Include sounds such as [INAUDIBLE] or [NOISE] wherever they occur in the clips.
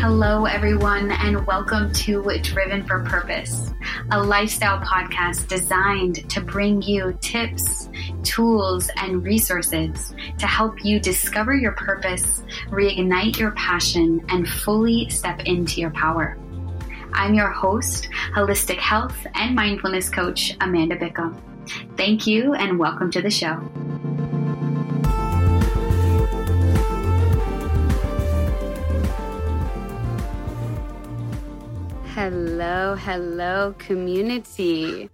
Hello, everyone, and welcome to Driven for Purpose, a lifestyle podcast designed to bring you tips, tools, and resources to help you discover your purpose, reignite your passion, and fully step into your power. I'm your host, holistic health and mindfulness coach, Amanda Bickham. Thank you, and welcome to the show. Hello, hello, community.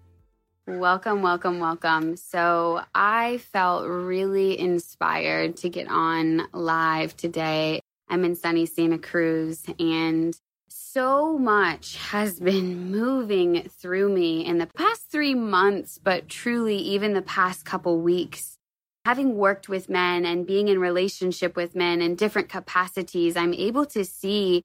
Welcome, welcome, welcome. So, I felt really inspired to get on live today. I'm in sunny Santa Cruz, and so much has been moving through me in the past three months, but truly, even the past couple weeks. Having worked with men and being in relationship with men in different capacities, I'm able to see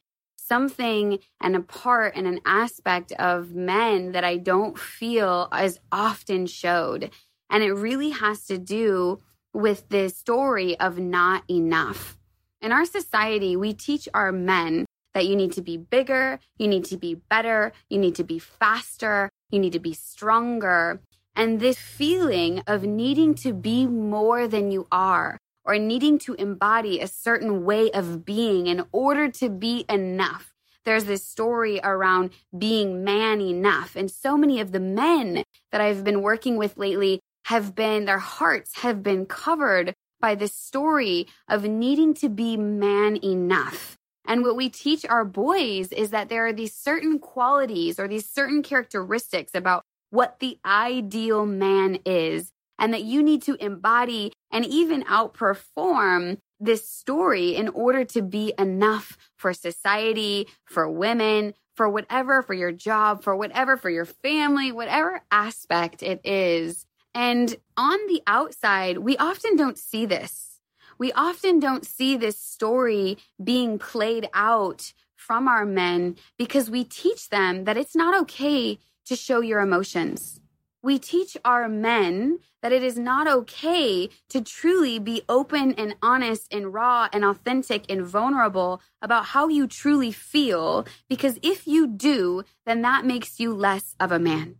something and a part and an aspect of men that I don't feel as often showed. And it really has to do with this story of not enough. In our society, we teach our men that you need to be bigger, you need to be better, you need to be faster, you need to be stronger. And this feeling of needing to be more than you are, or needing to embody a certain way of being in order to be enough. There's this story around being man enough. And so many of the men that I've been working with lately have been, their hearts have been covered by this story of needing to be man enough. And what we teach our boys is that there are these certain qualities or these certain characteristics about what the ideal man is and that you need to embody and even outperform this story in order to be enough for society, for women, for whatever, for your job, for whatever, for your family, whatever aspect it is. And on the outside, we often don't see this. We often don't see this story being played out from our men because we teach them that it's not okay to show your emotions we teach our men that it is not okay to truly be open and honest and raw and authentic and vulnerable about how you truly feel, because if you do, then that makes you less of a man.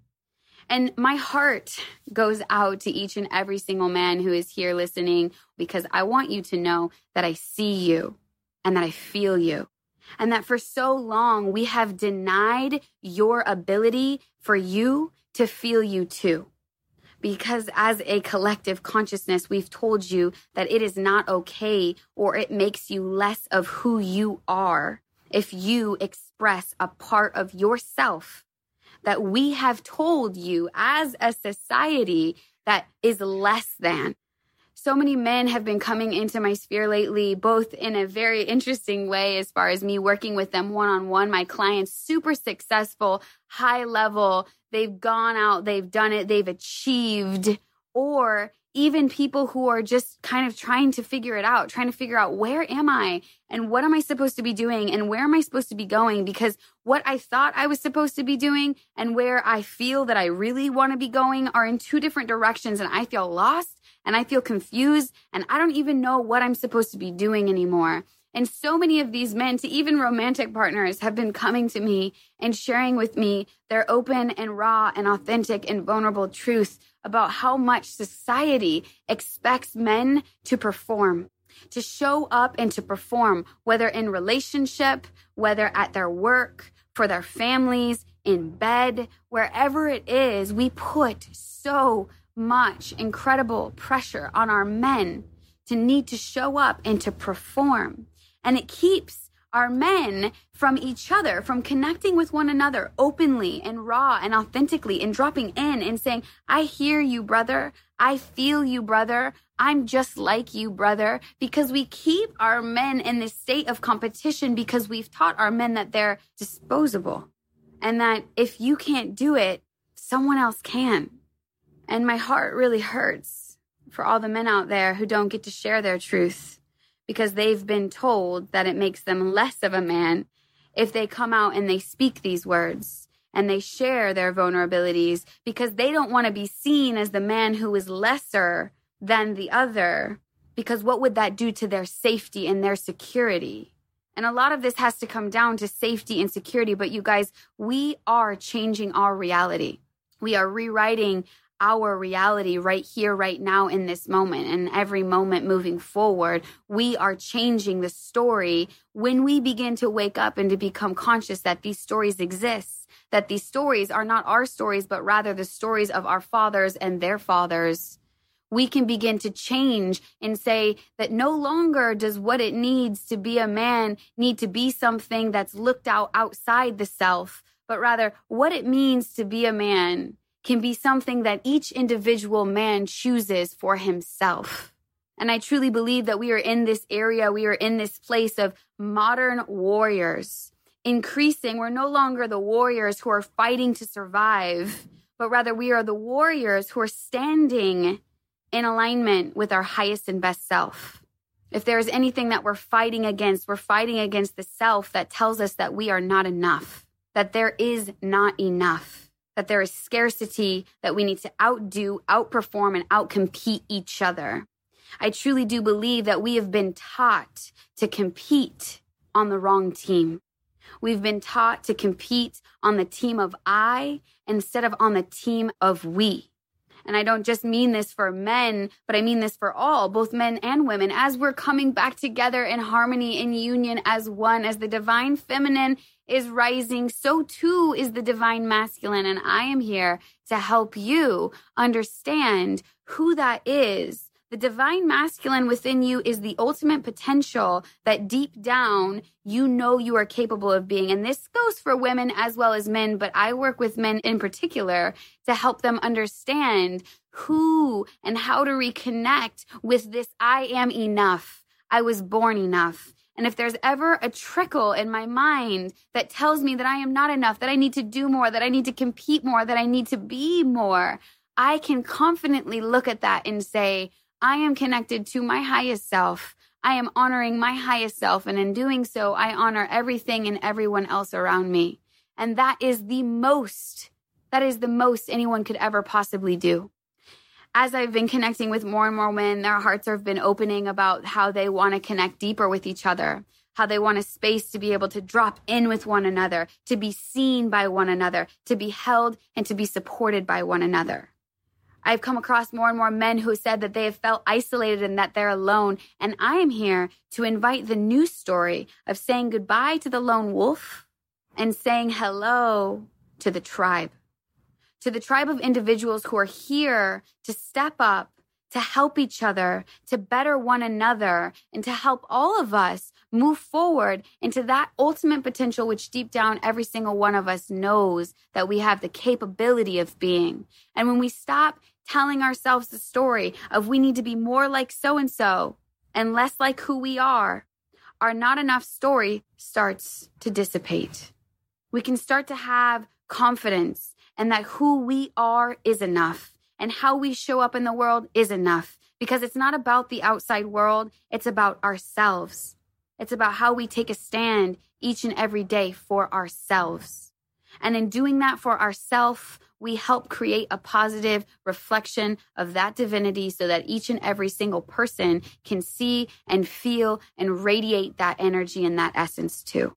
And my heart goes out to each and every single man who is here listening because I want you to know that I see you and that I feel you. And that for so long we have denied your ability for you to feel you too. Because as a collective consciousness, we've told you that it is not okay or it makes you less of who you are if you express a part of yourself that we have told you as a society that is less than so many men have been coming into my sphere lately, both in a very interesting way as far as me working with them one on one. My clients, super successful, high level. They've gone out, they've done it, they've achieved, or even people who are just kind of trying to figure it out, trying to figure out where am I and what am I supposed to be doing and where am I supposed to be going? Because what I thought I was supposed to be doing and where I feel that I really want to be going are in two different directions and I feel lost and I feel confused and I don't even know what I'm supposed to be doing anymore. And so many of these men, to even romantic partners, have been coming to me and sharing with me their open and raw and authentic and vulnerable truth about how much society expects men to perform, to show up and to perform, whether in relationship, whether at their work, for their families, in bed, wherever it is, we put so much incredible pressure on our men to need to show up and to perform. And it keeps our men from each other, from connecting with one another openly and raw and authentically and dropping in and saying, I hear you, brother. I feel you, brother. I'm just like you, brother. Because we keep our men in this state of competition because we've taught our men that they're disposable and that if you can't do it, someone else can. And my heart really hurts for all the men out there who don't get to share their truth because they've been told that it makes them less of a man if they come out and they speak these words and they share their vulnerabilities because they don't want to be seen as the man who is lesser than the other. Because what would that do to their safety and their security? And a lot of this has to come down to safety and security. But you guys, we are changing our reality. We are rewriting our reality right here, right now, in this moment, and every moment moving forward. We are changing the story when we begin to wake up and to become conscious that these stories exist, that these stories are not our stories, but rather the stories of our fathers and their fathers. We can begin to change and say that no longer does what it needs to be a man need to be something that's looked out outside the self, but rather what it means to be a man can be something that each individual man chooses for himself. And I truly believe that we are in this area, we are in this place of modern warriors, increasing. We're no longer the warriors who are fighting to survive, but rather we are the warriors who are standing in alignment with our highest and best self. If there is anything that we're fighting against, we're fighting against the self that tells us that we are not enough, that there is not enough that there is scarcity, that we need to outdo, outperform, and outcompete each other. I truly do believe that we have been taught to compete on the wrong team. We've been taught to compete on the team of I instead of on the team of we. And I don't just mean this for men, but I mean this for all, both men and women, as we're coming back together in harmony, in union as one, as the divine feminine is rising, so too is the divine masculine. And I am here to help you understand who that is. The divine masculine within you is the ultimate potential that deep down you know you are capable of being. And this goes for women as well as men, but I work with men in particular to help them understand who and how to reconnect with this I am enough. I was born enough. And if there's ever a trickle in my mind that tells me that I am not enough, that I need to do more, that I need to compete more, that I need to be more, I can confidently look at that and say, I am connected to my highest self. I am honoring my highest self. And in doing so, I honor everything and everyone else around me. And that is the most, that is the most anyone could ever possibly do as I've been connecting with more and more women, their hearts have been opening about how they want to connect deeper with each other, how they want a space to be able to drop in with one another, to be seen by one another, to be held and to be supported by one another. I've come across more and more men who said that they have felt isolated and that they're alone. And I am here to invite the new story of saying goodbye to the lone wolf and saying hello to the tribe to the tribe of individuals who are here to step up, to help each other, to better one another, and to help all of us move forward into that ultimate potential, which deep down every single one of us knows that we have the capability of being. And when we stop telling ourselves the story of we need to be more like so and so and less like who we are, our not enough story starts to dissipate. We can start to have confidence and that who we are is enough and how we show up in the world is enough because it's not about the outside world, it's about ourselves. It's about how we take a stand each and every day for ourselves. And in doing that for ourselves, we help create a positive reflection of that divinity so that each and every single person can see and feel and radiate that energy and that essence too.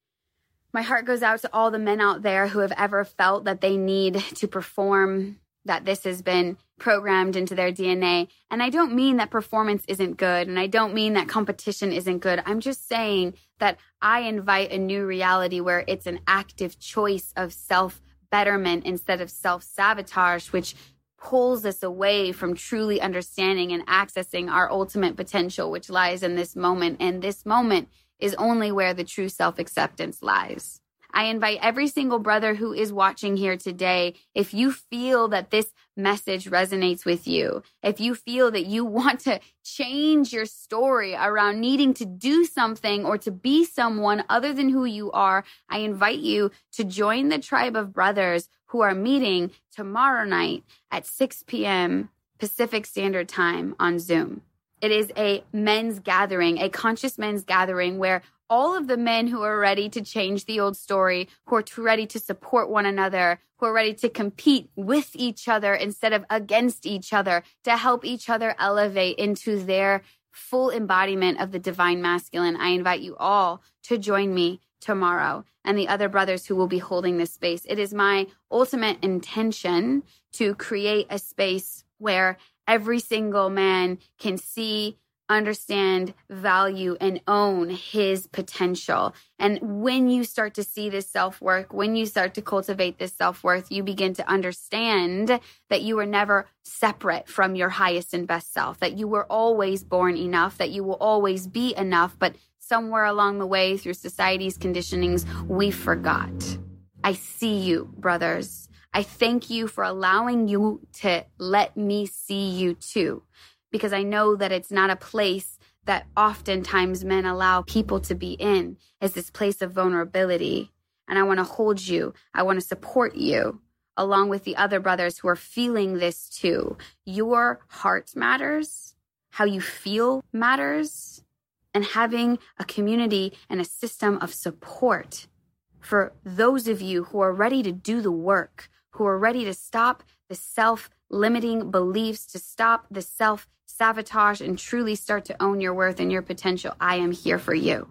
My heart goes out to all the men out there who have ever felt that they need to perform, that this has been programmed into their DNA. And I don't mean that performance isn't good, and I don't mean that competition isn't good. I'm just saying that I invite a new reality where it's an active choice of self betterment instead of self sabotage, which pulls us away from truly understanding and accessing our ultimate potential, which lies in this moment. And this moment is only where the true self acceptance lies. I invite every single brother who is watching here today, if you feel that this message resonates with you, if you feel that you [LAUGHS] want to change your story around needing to do something or to be someone other than who you are, I invite you to join the tribe of brothers who are meeting tomorrow night at 6 p.m. Pacific Standard Time on Zoom. It is a men's gathering, a conscious men's gathering where all of the men who are ready to change the old story, who are ready to support one another, who are ready to compete with each other instead of against each other, to help each other elevate into their full embodiment of the divine masculine, I invite you all to join me tomorrow and the other brothers who will be holding this space. It is my ultimate intention to create a space where every single man can see understand, value, and own his potential. And when you start to see this self work, when you start to cultivate this self worth, you begin to understand that you were never separate from your highest and best self, that you were always born enough, that you will always be enough, but somewhere along the way through society's conditionings, we forgot. I see you, brothers. I thank you for allowing you to let me see you too because I know that it's not a place that oftentimes men allow people to be in is this place of vulnerability. And I want to hold you. I want to support you along with the other brothers who are feeling this too. Your heart matters. How you feel matters. And having a community and a system of support for those of you who are ready to do the work, who are ready to stop the self limiting beliefs, to stop the self sabotage and truly start to own your worth and your potential, I am here for you.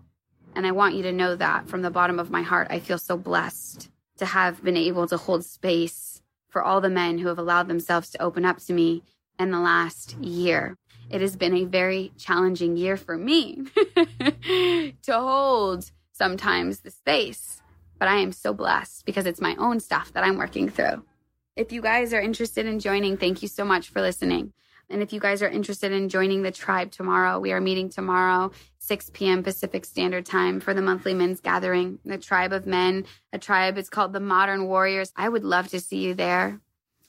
And I want you to know that from the bottom of my heart. I feel so blessed to have been able to hold space for all the men who have allowed themselves to open up to me in the last year. It has been a very challenging year for me [LAUGHS] to hold sometimes the space, but I am so blessed because it's my own stuff that I'm working through. If you guys are interested in joining, thank you so much for listening. And if you guys are interested in joining the tribe tomorrow, we are meeting tomorrow, 6 p.m. Pacific Standard Time for the monthly men's gathering. The tribe of men, a tribe, it's called the Modern Warriors. I would love to see you there.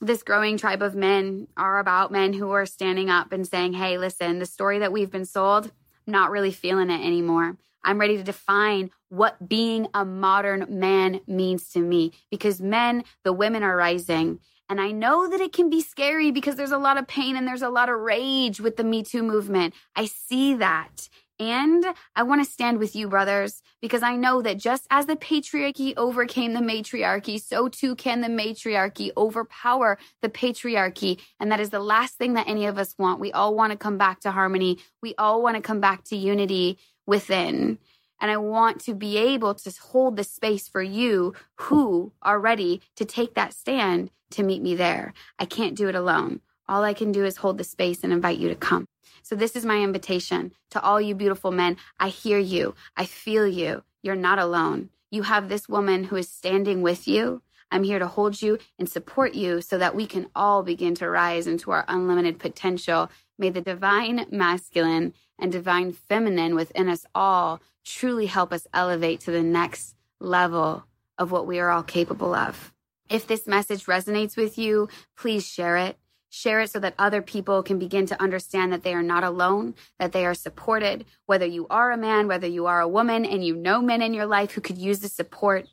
This growing tribe of men are about men who are standing up and saying, hey, listen, the story that we've been sold, I'm not really feeling it anymore. I'm ready to define what being a modern man means to me because men, the women are rising and I know that it can be scary because there's a lot of pain and there's a lot of rage with the Me Too movement. I see that. And I want to stand with you, brothers, because I know that just as the patriarchy overcame the matriarchy, so too can the matriarchy overpower the patriarchy. And that is the last thing that any of us want. We all want to come back to harmony. We all want to come back to unity within. And I want to be able to hold the space for you who are ready to take that stand to meet me there. I can't do it alone. All I can do is hold the space and invite you to come. So, this is my invitation to all you beautiful men. I hear you. I feel you. You're not alone. You have this woman who is standing with you. I'm here to hold you and support you so that we can all begin to rise into our unlimited potential. May the divine masculine and divine feminine within us all truly help us elevate to the next level of what we are all capable of. If this message resonates with you, please share it. Share it so that other people can begin to understand that they are not alone, that they are supported. Whether you are a man, whether you are a woman, and you know men in your life who could use the support,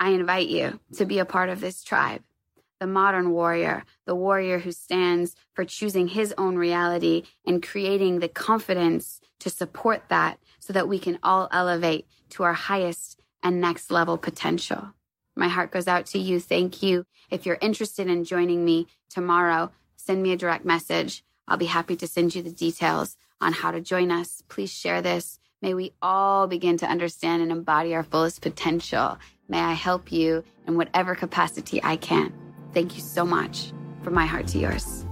I invite you to be a part of this tribe. The modern warrior, the warrior who stands for choosing his own reality and creating the confidence to support that so that we can all elevate to our highest and next level potential. My heart goes out to you. Thank you. If you're interested in joining me tomorrow, send me a direct message. I'll be happy to send you the details on how to join us. Please share this. May we all begin to understand and embody our fullest potential. May I help you in whatever capacity I can. Thank you so much from my heart to yours.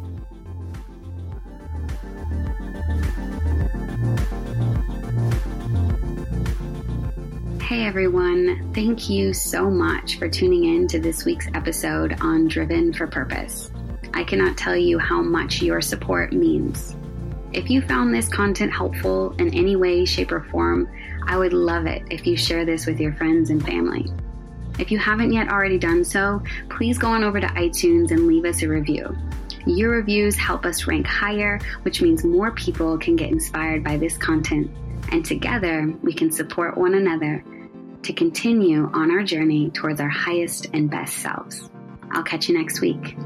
Hey everyone, thank you so much for tuning in to this week's episode on Driven for Purpose. I cannot tell you how much your support means. If you found this content helpful in any way, shape, or form, I would love it if you share this with your friends and family. If you haven't yet already done so, please go on over to iTunes and leave us a review. Your reviews help us rank higher, which means more people can get inspired by this content, and together we can support one another to continue on our journey towards our highest and best selves. I'll catch you next week.